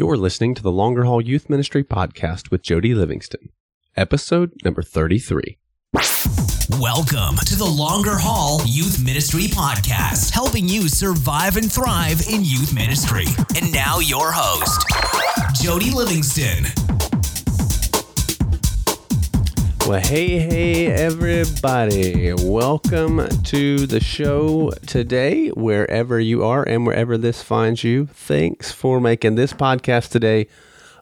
You're listening to the Longer Haul Youth Ministry Podcast with Jody Livingston, episode number 33. Welcome to the Longer Haul Youth Ministry Podcast, helping you survive and thrive in youth ministry. And now, your host, Jody Livingston. Well, hey, hey, everybody. Welcome to the show today, wherever you are and wherever this finds you. Thanks for making this podcast today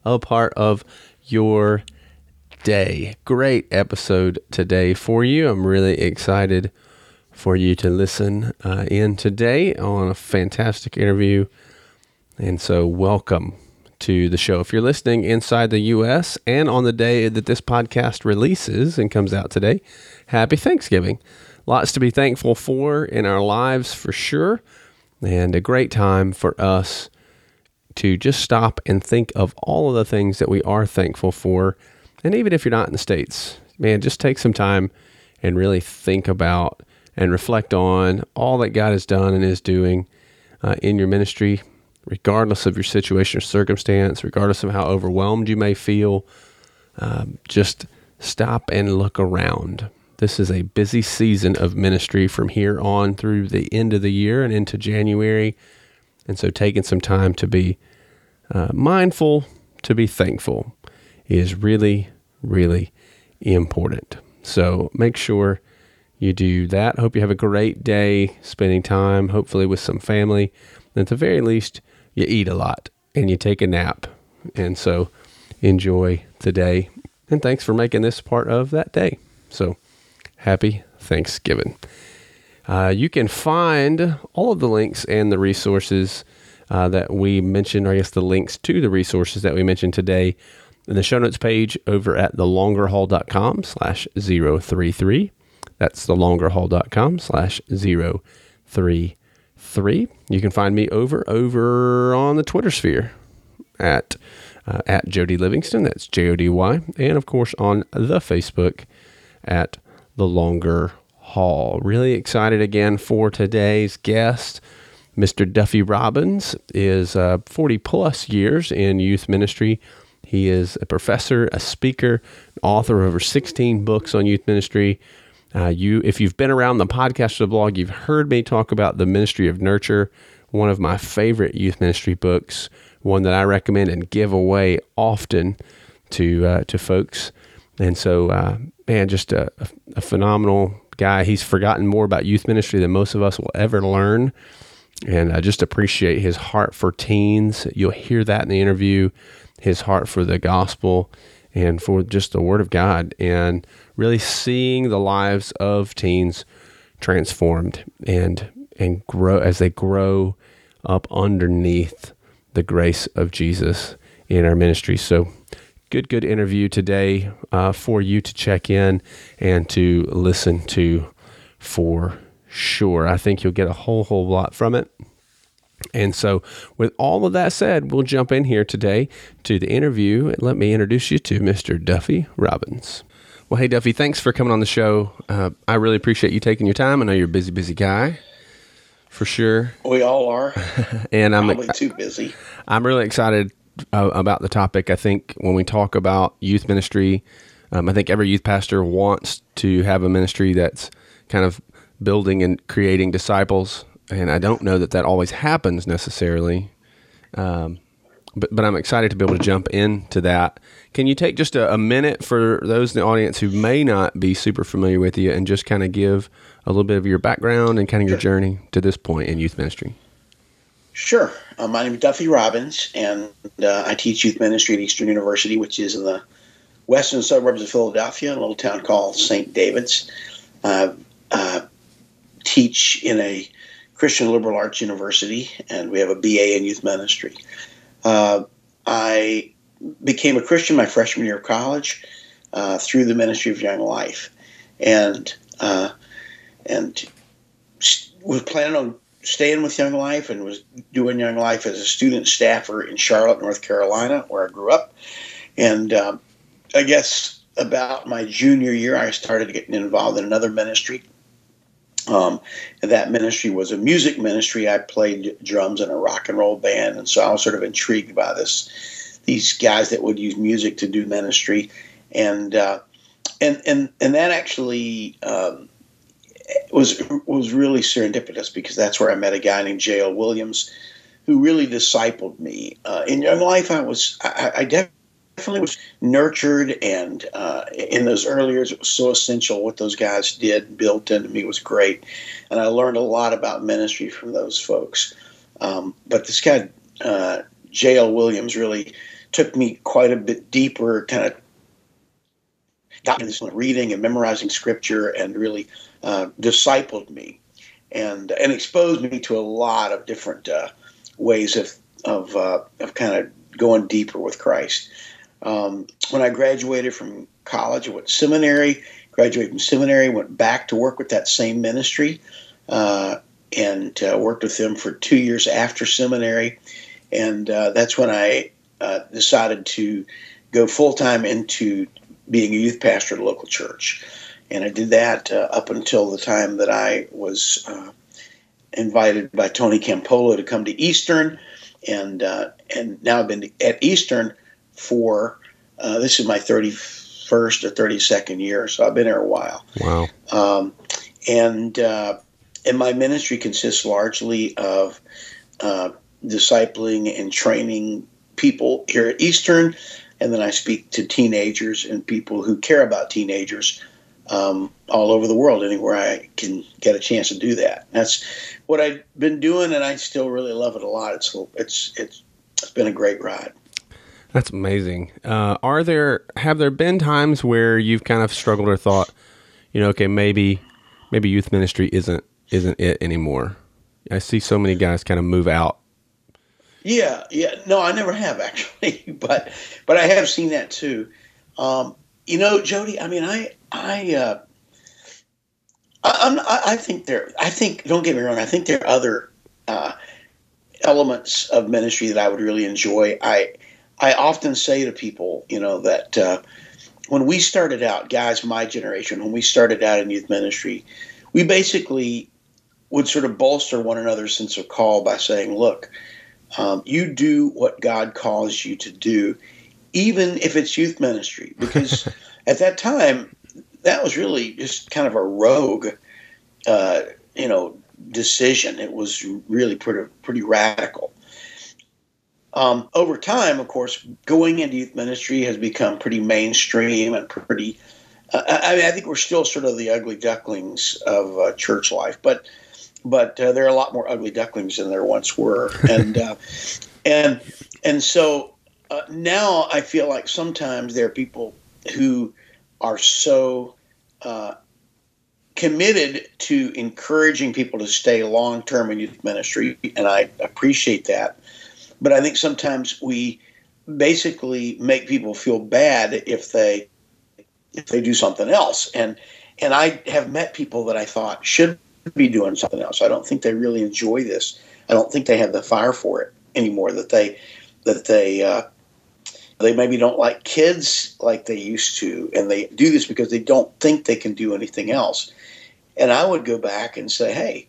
a part of your day. Great episode today for you. I'm really excited for you to listen uh, in today on a fantastic interview. And so, welcome to the show. If you're listening inside the U.S. and on the day that this podcast releases and comes out today, happy Thanksgiving. Lots to be thankful for in our lives for sure, and a great time for us to just stop and think of all of the things that we are thankful for. And even if you're not in the States, man, just take some time and really think about and reflect on all that God has done and is doing uh, in your ministry regardless of your situation or circumstance, regardless of how overwhelmed you may feel, um, just stop and look around. This is a busy season of ministry from here on through the end of the year and into January. And so, taking some time to be uh, mindful, to be thankful, is really, really important. So, make sure you do that. Hope you have a great day spending time, hopefully, with some family. And at the very least, you eat a lot and you take a nap. And so enjoy the day. And thanks for making this part of that day. So happy Thanksgiving. Uh, you can find all of the links and the resources uh, that we mentioned, or I guess the links to the resources that we mentioned today in the show notes page over at thelongerhaul.com slash 033. That's thelongerhaul.com slash 033 three. You can find me over over on the Twitter sphere at uh, at Jody Livingston. That's J O D Y, and of course on the Facebook at the Longer Haul. Really excited again for today's guest. Mr. Duffy Robbins is uh, 40 plus years in youth ministry. He is a professor, a speaker, author of over 16 books on youth ministry, uh, you, if you've been around the podcast or the blog, you've heard me talk about the Ministry of Nurture, one of my favorite youth ministry books, one that I recommend and give away often to uh, to folks. And so, uh, man, just a, a, phenomenal guy. He's forgotten more about youth ministry than most of us will ever learn. And I just appreciate his heart for teens. You'll hear that in the interview, his heart for the gospel and for just the word of God. And really seeing the lives of teens transformed and and grow as they grow up underneath the grace of Jesus in our ministry. So good, good interview today uh, for you to check in and to listen to for sure. I think you'll get a whole, whole lot from it. And so, with all of that said, we'll jump in here today to the interview. Let me introduce you to Mr. Duffy Robbins. Well, hey, Duffy, thanks for coming on the show. Uh, I really appreciate you taking your time. I know you're a busy, busy guy for sure. We all are. and I'm probably too busy. I'm really excited uh, about the topic. I think when we talk about youth ministry, um, I think every youth pastor wants to have a ministry that's kind of building and creating disciples. And I don't know that that always happens necessarily. Um, but, but I'm excited to be able to jump into that. Can you take just a, a, minute for those in the audience who may not be super familiar with you and just kind of give a little bit of your background and kind of your journey to this point in youth ministry? Sure. Uh, my name is Duffy Robbins, and uh, I teach youth ministry at Eastern University, which is in the western suburbs of Philadelphia, in a little town called St. David's. Uh, teach in a Christian liberal arts university, and we have a BA in youth ministry. Uh, I became a Christian my freshman year of college uh, through the Ministry of Young Life, and uh, and was planning on staying with Young Life and was doing Young Life as a student staffer in Charlotte, North Carolina, where I grew up. And um, I guess about my junior year, I started getting involved in another ministry Um, and that ministry was a music ministry. I played drums in a rock and roll band, and so I was sort of intrigued by this. These guys that would use music to do ministry, and uh, and and and that actually um, was was really serendipitous because that's where I met a guy named J.L. Williams, who really discipled me. Uh, in young life, I was I, I definitely was nurtured, and uh, in those early years, it was so essential what those guys did, built into me was great, and I learned a lot about ministry from those folks. Um, but this guy, uh, J.L. Williams, really took me quite a bit deeper, kind of got me reading and memorizing scripture, and really uh, discipled me, and and exposed me to a lot of different uh, ways of of uh, of kind of going deeper with Christ. Um, when I graduated from college, I went seminary. Graduated from seminary, went back to work with that same ministry, uh, and uh, worked with them for two years after seminary. And uh, that's when I uh, decided to go full time into being a youth pastor at a local church. And I did that uh, up until the time that I was uh, invited by Tony Campolo to come to Eastern, and and now I've been at Eastern for uh, this is my 31st or 32nd year, so I've been there a while. Wow. Um, and uh, and my ministry consists largely of uh, discipling and training people here at Eastern, and then I speak to teenagers and people who care about teenagers um, all over the world, anywhere I can get a chance to do that. That's what I've been doing, and I still really love it a lot. It's it's it's it's been a great ride. That's amazing. Uh, are there have there been times where you've kind of struggled or thought, you know, okay, maybe maybe youth ministry isn't isn't it anymore? I see so many guys kind of move out. Yeah, yeah. No, I never have actually, but but I have seen that too. Um, you know, Jody. I mean, I I uh, I, I, think there. I think don't get me wrong. I think there are other uh, elements of ministry that I would really enjoy. I I often say to people, you know, that uh, when we started out, guys my generation, when we started out in youth ministry, we basically would sort of bolster one another's sense of call by saying, look, um, you do what God calls you to do, even if it's youth ministry. Because at that time, that was really just kind of a rogue, uh, you know, decision. It was really pretty, pretty radical. Um, over time, of course, going into youth ministry has become pretty mainstream and pretty. Uh, I, mean, I think we're still sort of the ugly ducklings of uh, church life, but but uh, there are a lot more ugly ducklings than there once were, and uh, and and so uh, now I feel like sometimes there are people who are so uh, committed to encouraging people to stay long term in youth ministry, and I appreciate that. But I think sometimes we basically make people feel bad if they if they do something else. And and I have met people that I thought should be doing something else. I don't think they really enjoy this. I don't think they have the fire for it anymore. That they that they uh, they maybe don't like kids like they used to, and they do this because they don't think they can do anything else. And I would go back and say, hey,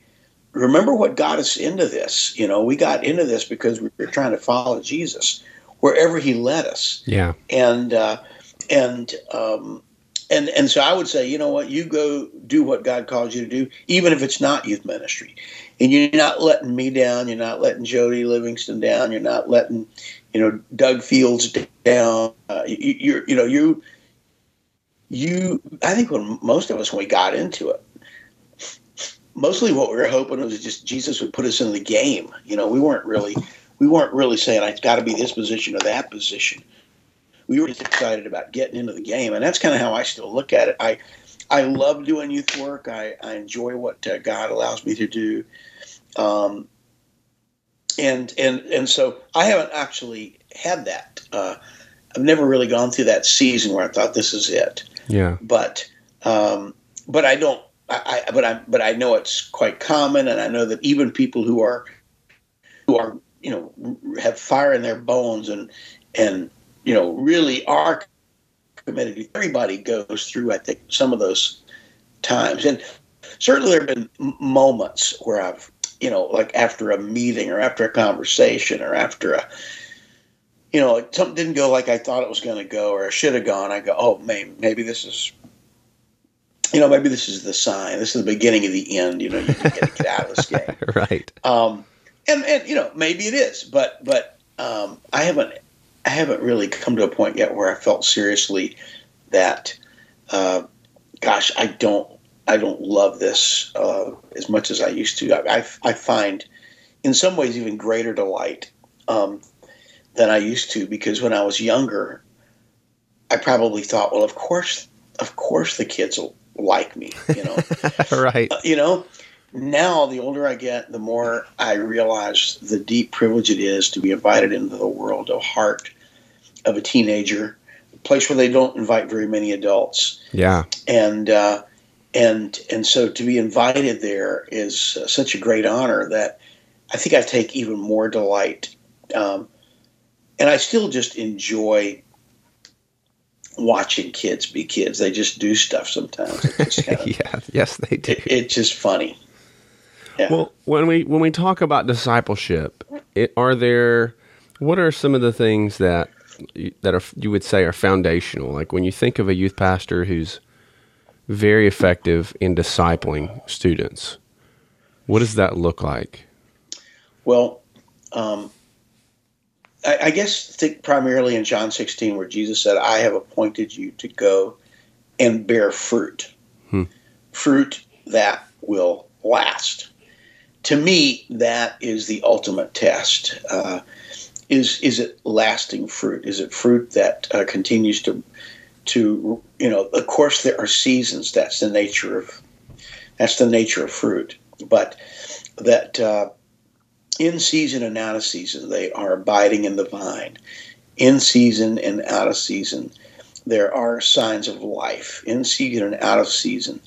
remember what got us into this. You know, we got into this because we were trying to follow Jesus wherever He led us. Yeah. And uh, and um, and and so I would say, you know what, you go do what God calls you to do, even if it's not youth ministry. And you're not letting me down. You're not letting Jody Livingston down. You're not letting, you know, Doug Fields down. Uh, you, you're, you know, you, you. I think when most of us when we got into it, mostly what we were hoping was just Jesus would put us in the game. You know, we weren't really we weren't really saying I've got to be this position or that position. We were just excited about getting into the game, and that's kind of how I still look at it. I I love doing youth work. I, I enjoy what uh, God allows me to do, um, and and and so I haven't actually had that. Uh, I've never really gone through that season where I thought this is it. Yeah. But um, but I don't I, I, but I but I know it's quite common, and I know that even people who are who are you know have fire in their bones and and you know really are committed. Everybody goes through, I think, some of those times, and certainly there have been moments where I've, you know, like after a meeting or after a conversation or after a, you know, something didn't go like I thought it was going to go or I should have gone. I go, oh, maybe, maybe this is, you know, maybe this is the sign. This is the beginning of the end. You know, you got to get out of this game. right. Um, and and you know, maybe it is, but but um, I haven't I haven't really come to a point yet where I felt seriously that, uh, gosh, I don't I don't love this uh, as much as I used to. I, I, I, find, in some ways, even greater delight um, than I used to because when I was younger, I probably thought, well, of course, of course, the kids will like me, you know, right? Uh, you know, now the older I get, the more I realize the deep privilege it is to be invited into the world, of heart of a teenager, a place where they don't invite very many adults. Yeah, and uh, and and so to be invited there is uh, such a great honor that I think I take even more delight, um, and I still just enjoy watching kids be kids. They just do stuff sometimes. Kind of, yeah, yes, they do. It, it's just funny. Yeah. Well, when we when we talk about discipleship, it, are there what are some of the things that that are you would say are foundational? Like when you think of a youth pastor who's very effective in discipling students, what does that look like? Well, um, I, I guess think primarily in John 16, where Jesus said, "I have appointed you to go and bear fruit, hmm. fruit that will last." to me, that is the ultimate test. Uh, is is it lasting fruit? Is it fruit that uh, continues to to you know? Of course, there are seasons. That's the nature of that's the nature of fruit. But that uh, in season and out of season, they are abiding in the vine. In season and out of season, there are signs of life. In season and out of season,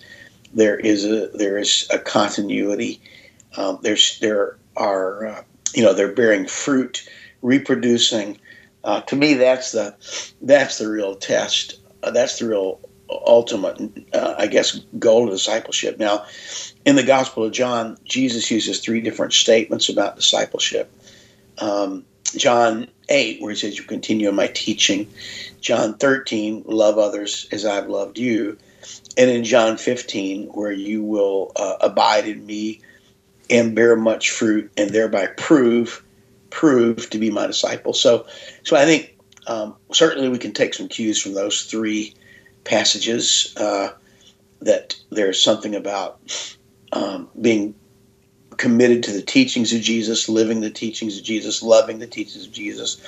there is a there is a continuity um, there's there are uh, you know they're bearing fruit, reproducing. Uh, to me, that's the that's the real test. Uh, that's the real ultimate, uh, I guess, goal of discipleship. Now, in the Gospel of John, Jesus uses three different statements about discipleship. Um, John 8, where he says, You continue in my teaching. John 13, love others as I've loved you. And in John 15, where you will uh, abide in me and bear much fruit and thereby prove prove to be my disciple. So, so I think um, certainly we can take some cues from those three passages. Uh, that there's something about um, being committed to the teachings of Jesus, living the teachings of Jesus, loving the teachings of Jesus.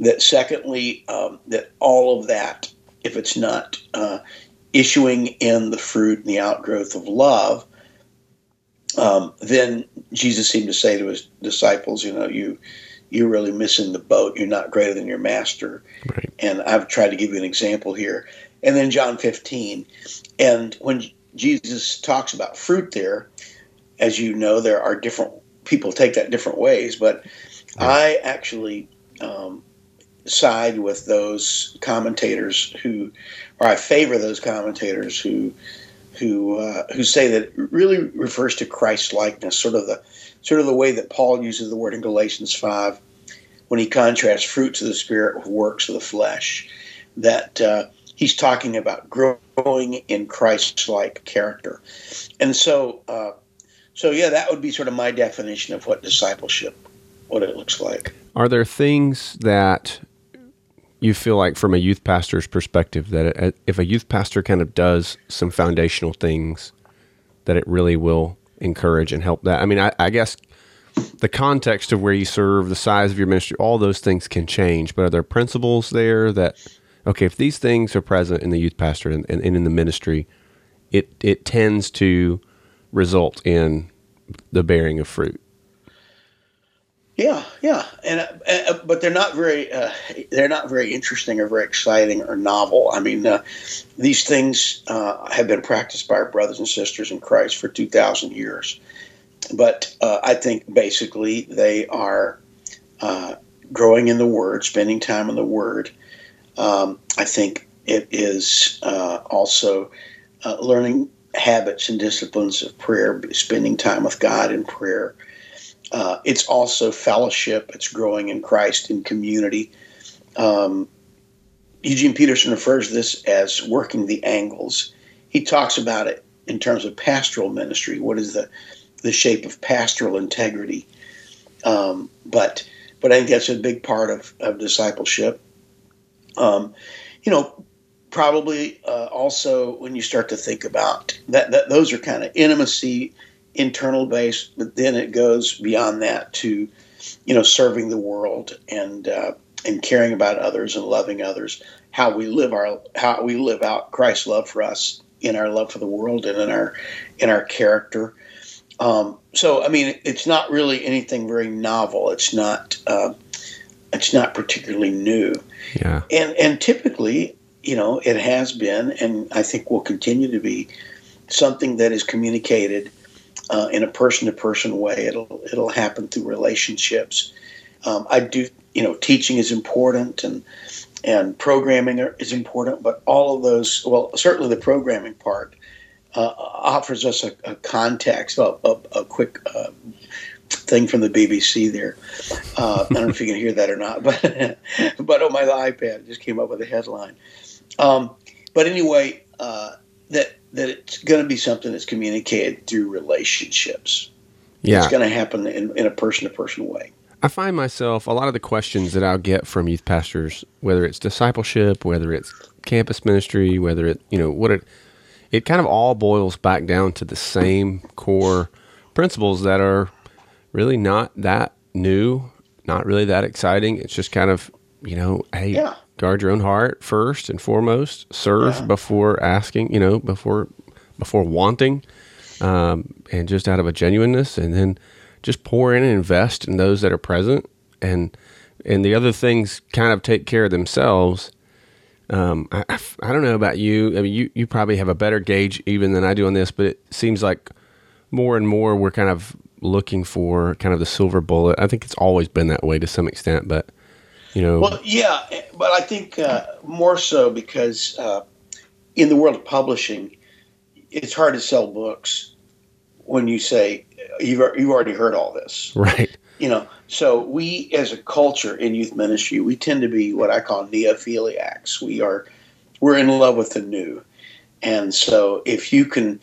That secondly, um, that all of that, if it's not uh, issuing in the fruit and the outgrowth of love, um, then Jesus seemed to say to his disciples, you know, you you're really missing the boat. You're not greater than your master. Right. And I've tried to give you an example here. And then John 15. And when Jesus talks about fruit there, as you know, there are different people take that different ways, but I actually um, side with those commentators who, or I favor those commentators who who uh, who say that it really refers to Christ likeness, sort of the sort of the way that Paul uses the word in Galatians five when he contrasts fruits of the spirit with works of the flesh. That uh, he's talking about growing in Christ-like character, and so uh, so yeah, that would be sort of my definition of what discipleship, what it looks like. Are there things that you feel like from a youth pastor's perspective that if a youth pastor kind of does some foundational things that it really will encourage and help that i mean I, I, guess the context of where you serve the size of your ministry all those things can change but are there principles there that okay if these things are present in the youth pastor and, and, and in the ministry it it tends to result in the bearing of fruit yeah, yeah, and uh, uh, but they're not very uh, they're not very interesting or very exciting or novel. I mean, uh, these things uh, have been practiced by our brothers and sisters in Christ for two thousand years, but uh, I think basically they are growing in the Word, spending time in the Word. Um, I think it is also learning habits and disciplines of prayer, spending time with God in prayer. Uh, it's also fellowship. It's growing in Christ in community. Um, Eugene Peterson refers to this as working the angles. He talks about it in terms of pastoral ministry. What is the the shape of pastoral integrity? Um, but but I think that's a big part of, of discipleship. Um, you know, probably uh, also when you start to think about that, that those are kind of intimacy, internal base, but then it goes beyond that to, you know, serving the world and uh, and caring about others and loving others. How we live our how we live out Christ's love for us in our love for the world and in our in our character. Um, so I mean, it's not really anything very novel. It's not. Uh, it's not particularly new. Yeah. And and typically, you know, it has been, and I think will continue to be, something that is communicated uh, in a person-to-person way. It'll it'll happen through relationships. Um, I do, you know, teaching is important and and programming is important, but all of those, well, certainly the programming part uh, offers us a, a context, a, a, a quick uh, thing from the BBC there. Uh, I don't know if you can hear that or not, but but on my iPad, just came up with a headline. Um, but anyway, uh, that that it's going to be something that's communicated through relationships. Yeah. It's going to happen in, in a person to person way. I find myself a lot of the questions that I'll get from youth pastors, whether it's discipleship, whether it's campus ministry, whether it, you know, what it, it kind of all boils back down to the same core principles that are really not that new, not really that exciting. It's just kind of, you know, hey, Yeah. guard your own heart first and foremost, serve Yeah. before asking, you know, before before wanting, um, and just out of a genuineness, and then just pour in and invest in those that are present, and and the other things kind of take care of themselves. Um, I don't know about you. I mean, you, you probably have a better gauge even than I do on this, but it seems like more and more we're kind of looking for kind of the silver bullet. I think it's always been that way to some extent, but you know, Well, yeah, but I think uh, more so because uh, in the world of publishing, it's hard to sell books when you say you've you've already heard all this. right? You know, so we as a culture in youth ministry, we tend to be what I call neophiliacs. We are we're in love with the new, and so if you can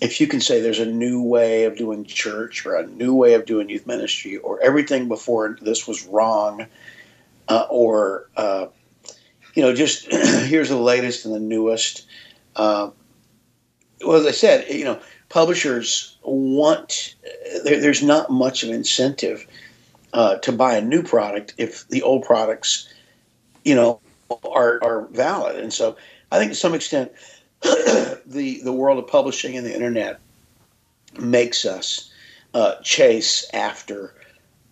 if you can say there's a new way of doing church or a new way of doing youth ministry or everything before this was wrong uh, or uh, you know just here's the latest and the newest uh, well as i said you know publishers want there, there's not much of incentive uh, to buy a new product if the old products you know are, are valid. And so i think to some extent the the world of publishing and the internet makes us uh, chase after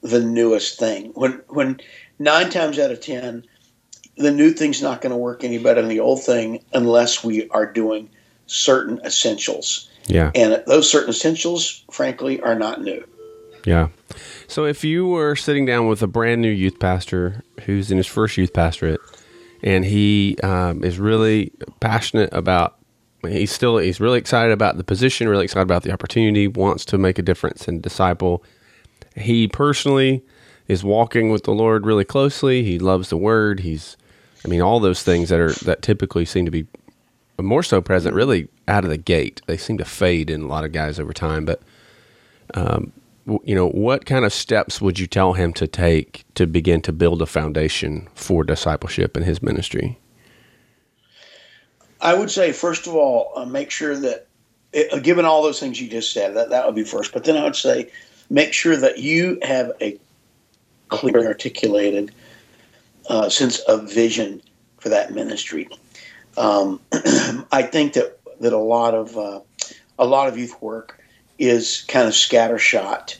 the newest thing. When when nine times out of ten, the new thing's not going to work any better than the old thing unless we are doing certain essentials. Yeah, And those certain essentials, frankly, are not new. yeah. So if you were sitting down with a brand new youth pastor who's in his first youth pastorate, and he um, is really passionate about, he's still he's really excited about the position, really excited about the opportunity, wants to make a difference and disciple. He personally is walking with the Lord really closely. He loves the Word. He's, I mean, all those things that are that typically seem to be more so present really out of the gate. They seem to fade in a lot of guys over time. But, um, you know, what kind of steps would you tell him to take to begin to build a foundation for discipleship in his ministry? I would say, first of all, uh, make sure that, uh, given all those things you just said, that, that would be first. But then I would say, make sure that you have a clear, articulated uh, sense of vision for that ministry. Um, I think that that a lot of uh, a lot of youth work is kind of scattershot.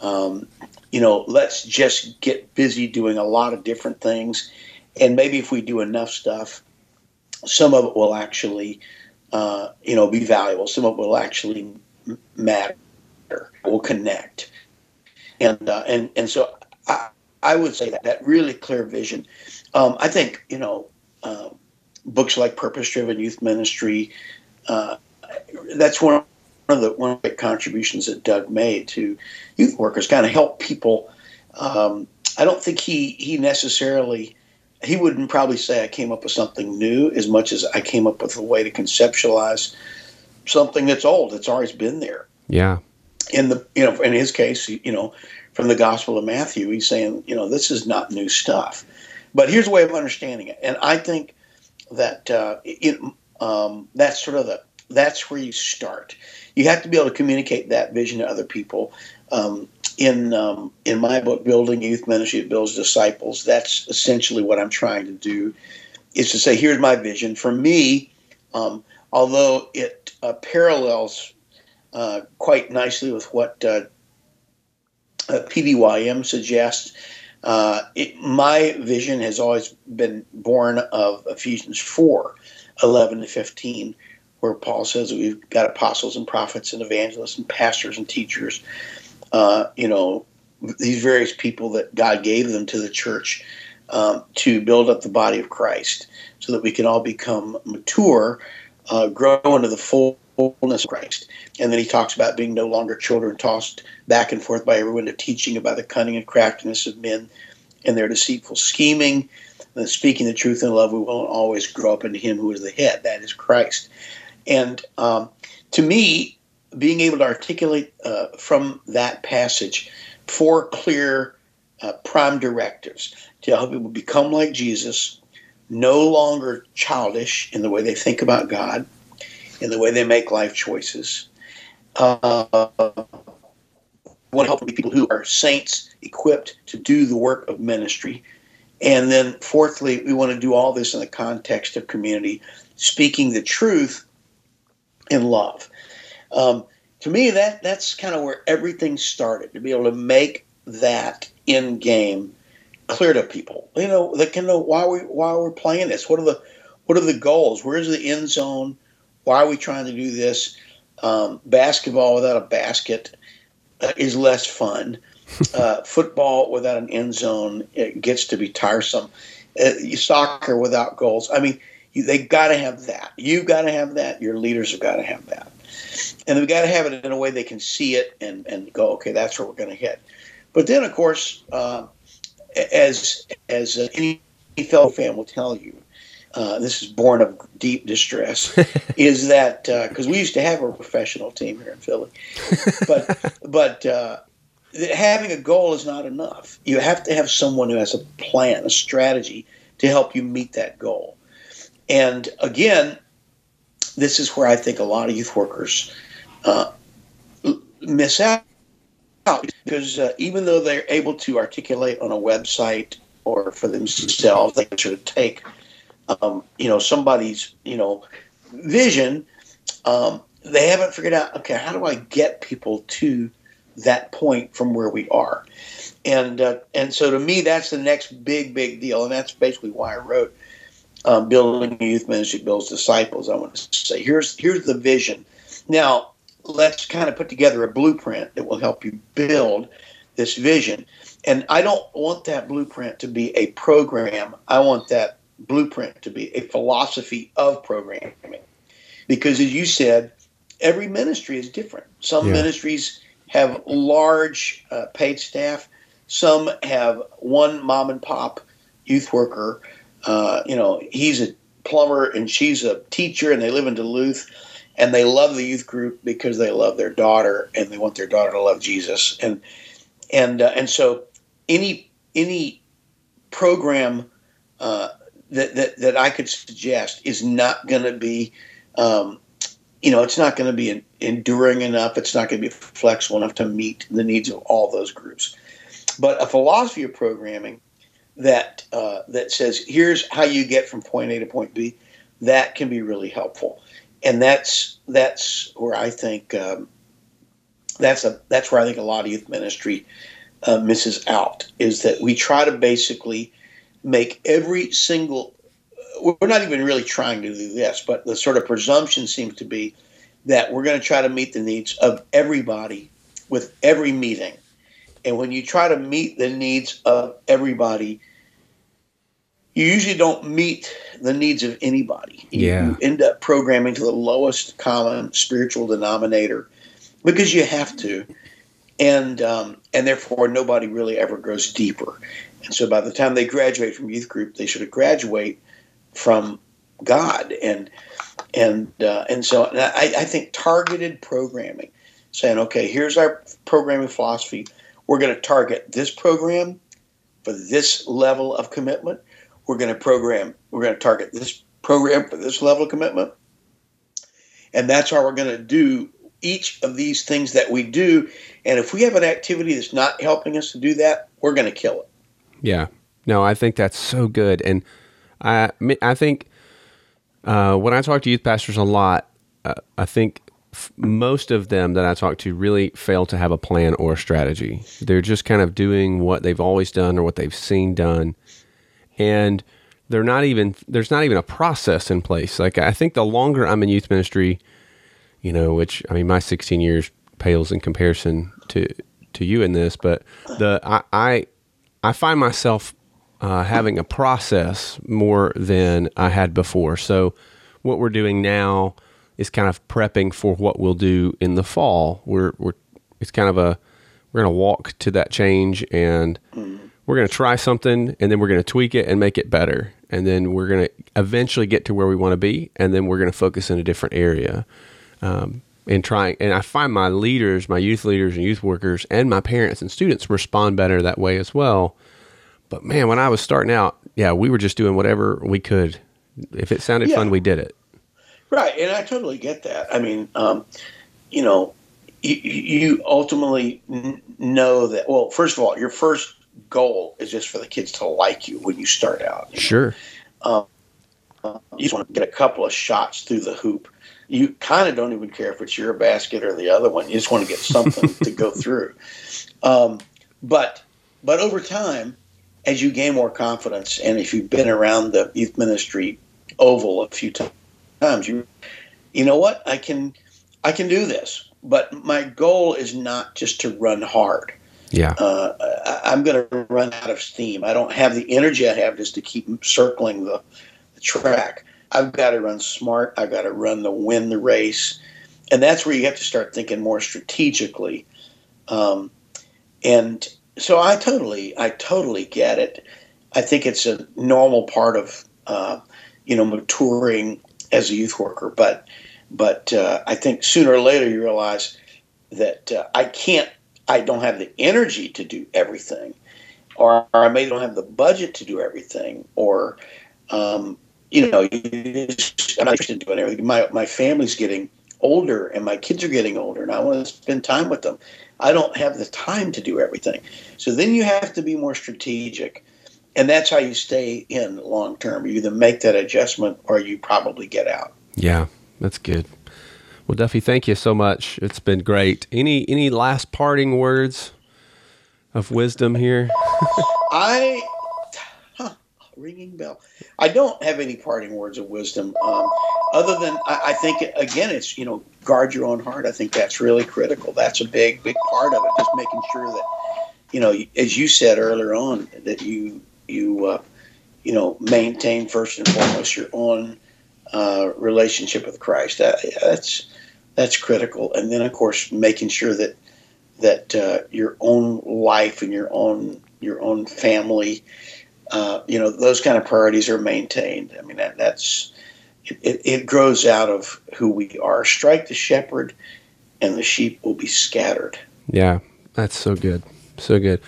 Um, you know, let's just get busy doing a lot of different things, and maybe if we do enough stuff, some of it will actually, uh, you know, be valuable. Some of it will actually matter, will connect, and uh, and and so I, I would say that that really clear vision. Um, I think you know, uh, books like Purpose Driven Youth Ministry, uh, that's one of the one of the contributions that Doug made to youth workers, kind of help people. Um, I don't think he he necessarily he wouldn't probably say I came up with something new as much as I came up with a way to conceptualize something that's old. that's always been there. Yeah. In the you know in his case, you know, from the Gospel of Matthew, he's saying you know this is not new stuff. But here's a way of understanding it, and I think that uh, it, um, that's sort of the that's where you start. You have to be able to communicate that vision to other people. Um, in um, in my book, building youth ministry that builds disciples, that's essentially what I'm trying to do. Is to say, here's my vision. For me, um, although it uh, parallels uh, quite nicely with what uh, uh PDYM suggests. Uh, it, my vision has always been born of Ephesians 4 11 to 15, where Paul says that we've got apostles and prophets and evangelists and pastors and teachers, uh, you know, these various people that God gave them to the church um, to build up the body of Christ so that we can all become mature, uh, grow into the fullness of Christ. And then he talks about being no longer children tossed back and forth by everyone to teaching about the cunning and craftiness of men and their deceitful scheming. And speaking the truth in love, we will always grow up into him who is the head, that is Christ. And um, to me, being able to articulate uh, from that passage four clear uh, prime directives to help people become like Jesus, no longer childish in the way they think about God, in the way they make life choices. Uh, want to help people who are saints equipped to do the work of ministry. And then, fourthly, we want to do all this in the context of community, speaking the truth in love. Um, to me, that that's kind of where everything started to be able to make that in game clear to people. You know, they can know why we why we're playing this. What are the what are the goals? Where's the end zone? Why are we trying to do this? Um, basketball without a basket uh, is less fun. Uh, football without an end zone it gets to be tiresome. Uh, soccer without goals. I mean, they got to have that. You've got to have that. Your leaders have got to have that, and they've got to have it in a way they can see it and and go, okay, that's where we're going to hit. But then, of course, uh, as as any fellow fan will tell you, uh, this is born of deep distress, is that because uh, we used to have a professional team here in Philly, but but uh, having a goal is not enough. You have to have someone who has a plan, a strategy to help you meet that goal. And again, this is where I think a lot of youth workers uh, miss out because uh, even though they're able to articulate on a website or for themselves, they of take um, you know, somebody's, you know, vision, um, they haven't figured out, okay, how do I get people to that point from where we are? And, uh, and so to me, that's the next big, big deal. And that's basically why I wrote um, Building a Youth Ministry Builds Disciples. I want to say, here's, here's the vision. Now, let's kind of put together a blueprint that will help you build this vision. And I don't want that blueprint to be a program. I want that blueprint to be a philosophy of programming. Because as you said, every ministry is different. Some yeah. ministries have large uh, paid staff, some have one mom and pop youth worker. Uh, you know, he's a plumber and she's a teacher, and they live in Duluth. And they love the youth group because they love their daughter and they want their daughter to love Jesus. And and uh, and so any any program uh, that, that, that I could suggest is not going to be, um, you know, it's not going to be enduring enough. It's not going to be flexible enough to meet the needs of all those groups. But a philosophy of programming that uh, that says here's how you get from point A to point B, that can be really helpful, and that's that's where I think um, that's a that's where I think a lot of youth ministry uh, misses out is that we try to basically make every single we're not even really trying to do this, but the sort of presumption seems to be that we're going to try to meet the needs of everybody with every meeting. And when you try to meet the needs of everybody, you usually don't meet the needs of anybody. You, Yeah. you end up programming to the lowest common spiritual denominator because you have to, and um, and therefore nobody really ever grows deeper. And so by the time they graduate from youth group, they should have graduate from God and and uh, and so I, I think targeted programming, saying okay, here's our programming philosophy. We're going to target this program for this level of commitment. We're going to program. We're going to target this program for this level of commitment, and that's how we're going to do each of these things that we do. And if we have an activity that's not helping us to do that, we're going to kill it. Yeah. No, I think that's so good. And I, I think uh, when I talk to youth pastors a lot, uh, I think f- most of them that I talk to really fail to have a plan or a strategy. They're just kind of doing what they've always done or what they've seen done. And they're not even, there's not even a process in place. Like, I think the longer I'm in youth ministry, you know, which, I mean, my 16 years pales in comparison to, to you in this, but the, I, I, I find myself uh, having a process more than I had before. So, what we're doing now is kind of prepping for what we'll do in the fall. We're we're it's kind of a we're going to walk to that change and we're going to try something and then we're going to tweak it and make it better. And then we're going to eventually get to where we want to be and then we're going to focus in a different area. Um, and trying and I find my leaders, my youth leaders and youth workers and my parents and students respond better that way as well. But man, when I was starting out, yeah, we were just doing whatever we could. If it sounded Yeah. fun, we did it. Right, and I totally get that. I mean, um, you know, you, you ultimately know that. Well, first of all, your first goal is just for the kids to like you when you start out. Sure. You just want to get a couple of shots through the hoop. You kind of don't even care if it's your basket or the other one. You just want to get something to go through. Um, but but over time, as you gain more confidence, and if you've been around the youth ministry oval a few times, you you know what I can I can do this. But my goal is not just to run hard Yeah. uh, I, I'm going to run out of steam. I don't have the energy I have just to keep circling the, the track. I've got to run smart. I've got to run the win the race, and that's where you have to start thinking more strategically. Um, and so I totally, I totally get it. I think it's a normal part of uh, you know maturing as a youth worker, but but uh, I think sooner or later you realize that uh, I can't I don't have the energy to do everything, or, or I may don't have the budget to do everything, or um, you know, just, I'm not interested in doing everything. My my family's getting older, and my kids are getting older, and I want to spend time with them. I don't have the time to do everything, so then you have to be more strategic, and that's how you stay in long term. You either make that adjustment, or you probably get out. Yeah. That's good. Well, Duffy, thank you so much. It's been great. Any any last parting words of wisdom here? I, huh, ringing bell. I don't have any parting words of wisdom, um, other than I, I think again, it's you know, guard your own heart. I think that's really critical. That's a big, big part of it. Just making sure that, you know, as you said earlier on, that you you uh, you know maintain first and foremost your own uh, relationship with Christ. That, that's that's critical, and then of course making sure that that uh, your own life and your own your own family, uh, you know, those kind of priorities are maintained. I mean, that, that's it, it, grows out of who we are. Strike the shepherd, and the sheep will be scattered. Yeah. That's so good. So good.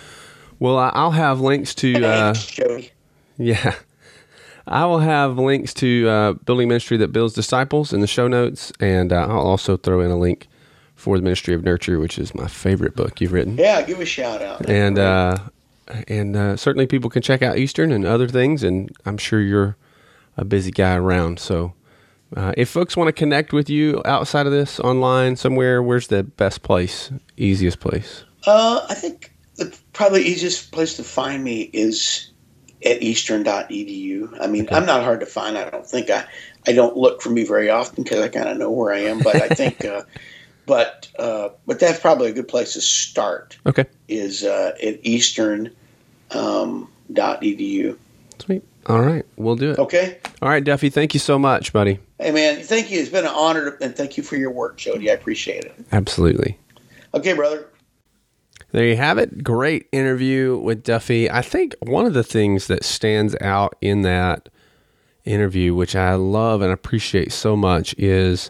Well, I'll have links to uh. Yeah. I will have links to uh, Building Ministry that builds disciples in the show notes, and uh, I'll also throw in a link for the Ministry of Nurture, which is my favorite book you've written. Yeah, give a shout out. And uh, and uh, certainly people can check out Eastern and other things, and I'm sure you're a busy guy around. So uh, if folks want to connect with you outside of this online somewhere, where's the best place, easiest place? Uh, I think the probably easiest place to find me is at eastern.edu. I mean, Okay. I'm not hard to find. I don't think I, I don't look for me very often because I kind of know where I am. But I think, uh, but uh, but that's probably a good place to start. Okay. Is uh, at eastern um, edu. Sweet. All right, we'll do it. Okay. All right, Duffy. Thank you so much, buddy. Hey, man, thank you. It's been an honor, to, and thank you for your work, Jody. I appreciate it. Absolutely. Okay, brother. There you have it. Great interview with Duffy. I think one of the things that stands out in that interview, which I love and appreciate so much, is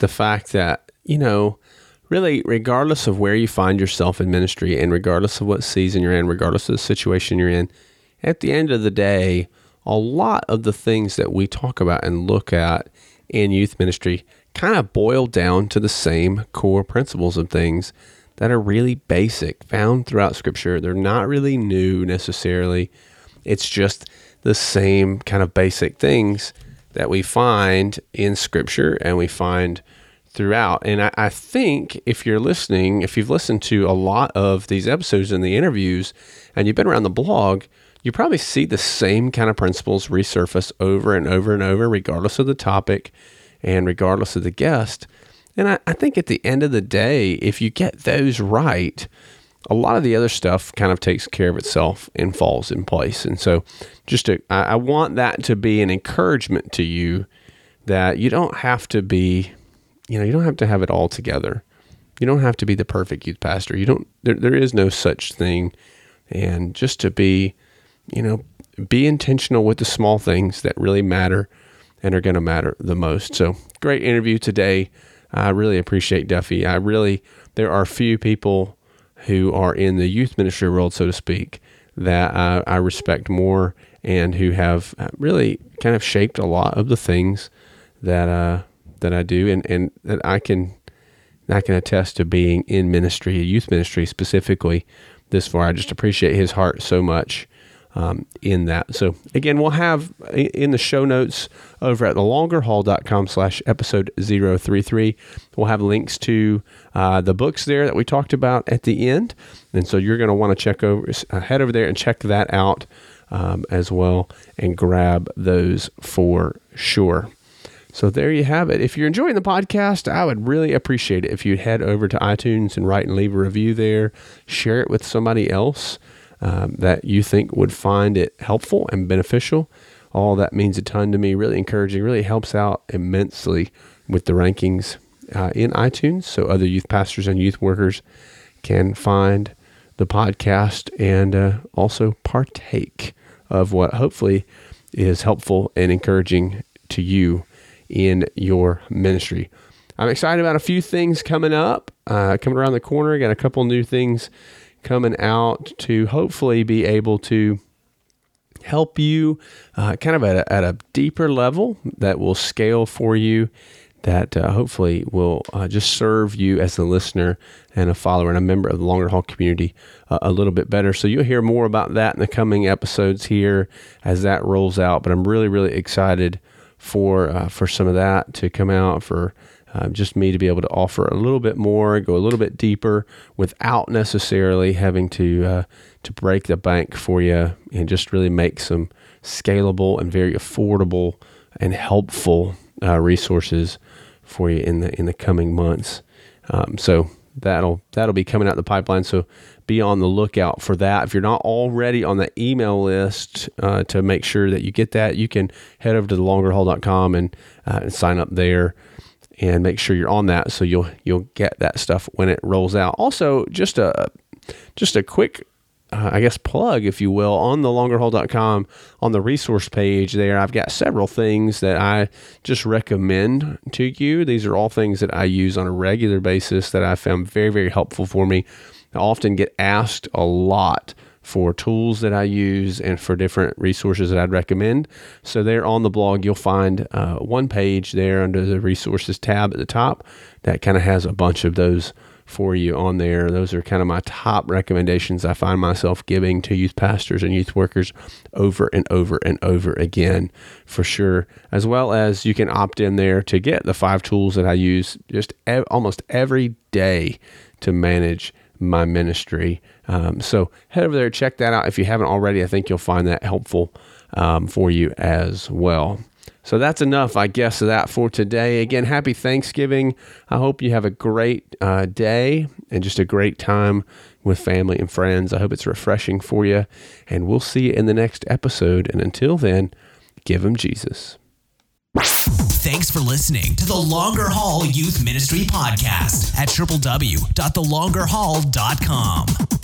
the fact that, you know, really, regardless of where you find yourself in ministry and regardless of what season you're in, regardless of the situation you're in, at the end of the day, a lot of the things that we talk about and look at in youth ministry kind of boil down to the same core principles of things that are really basic, found throughout Scripture. They're not really new necessarily. It's just the same kind of basic things that we find in Scripture and we find throughout. And I, I, think if you're listening, if you've listened to a lot of these episodes and the interviews, and you've been around the blog, you probably see the same kind of principles resurface over and over and over, regardless of the topic and regardless of the guest. And I, I think at the end of the day, if you get those right, a lot of the other stuff kind of takes care of itself and falls in place. And so, just to, I, I want that to be an encouragement to you that you don't have to be, you know, you don't have to have it all together. You don't have to be the perfect youth pastor. You don't. There, there is no such thing. And just to be, you know, be intentional with the small things that really matter and are going to matter the most. So, great interview today. I really appreciate Duffy. I really, there are few people who are in the youth ministry world, so to speak, that I, I respect more and who have really kind of shaped a lot of the things that uh, that I do, and, and that I can I can attest to being in ministry, youth ministry specifically, this far. I just appreciate his heart so much um, in that. So again, we'll have in the show notes over at thelongerhaul.com slash episode 033, we'll have links to uh, the books there that we talked about at the end. And so you're going to want to check over, uh, head over there and check that out um, as well and grab those for sure. So there you have it. If you're enjoying the podcast, I would really appreciate it if you'd head over to iTunes and write and leave a review there. Share it with somebody else um, that you think would find it helpful and beneficial. All that means a ton to me, really encouraging, really helps out immensely with the rankings uh, in iTunes so other youth pastors and youth workers can find the podcast and uh, also partake of what hopefully is helpful and encouraging to you in your ministry. I'm excited about a few things coming up, uh, coming around the corner. Got a couple new things coming out to hopefully be able to help you uh, kind of at a, at a, deeper level that will scale for you that uh, hopefully will uh, just serve you as a listener and a follower and a member of the longer haul community uh, a little bit better. So you'll hear more about that in the coming episodes here as that rolls out but i'm really really excited for uh, for some of that to come out for uh, just me to be able to offer a little bit more, go a little bit deeper without necessarily having to uh, to break the bank for you, and just really make some scalable and very affordable and helpful uh, resources for you in the in the coming months. Um, so that'll that'll be coming out the pipeline. So be on the lookout for that. If you're not already on the email list uh, to make sure that you get that, you can head over to thelongerhaul.com and, uh, and sign up there and make sure you're on that so you'll you'll get that stuff when it rolls out. Also, just a just a quick uh, I guess plug if you will on the longerhaul.com on the resource page there I've got several things that I just recommend to you. These are all things that I use on a regular basis that I found very very helpful for me. I often get asked a lot for tools that I use and for different resources that I'd recommend. So, there on the blog, you'll find uh, one page there under the resources tab at the top that kind of has a bunch of those for you on there. Those are kind of my top recommendations I find myself giving to youth pastors and youth workers over and over and over again for sure. As well as you can opt in there to get the five tools that I use just ev- almost every day to manage my ministry. Um, so head over there, check that out. If you haven't already, I think you'll find that helpful um, for you as well. So that's enough, I guess, of that for today. Again, happy Thanksgiving. I hope you have a great uh, day and just a great time with family and friends. I hope it's refreshing for you. And we'll see you in the next episode. And until then, give him Jesus. Thanks for listening to the Longer Haul Youth Ministry Podcast at www.thelongerhaul.com.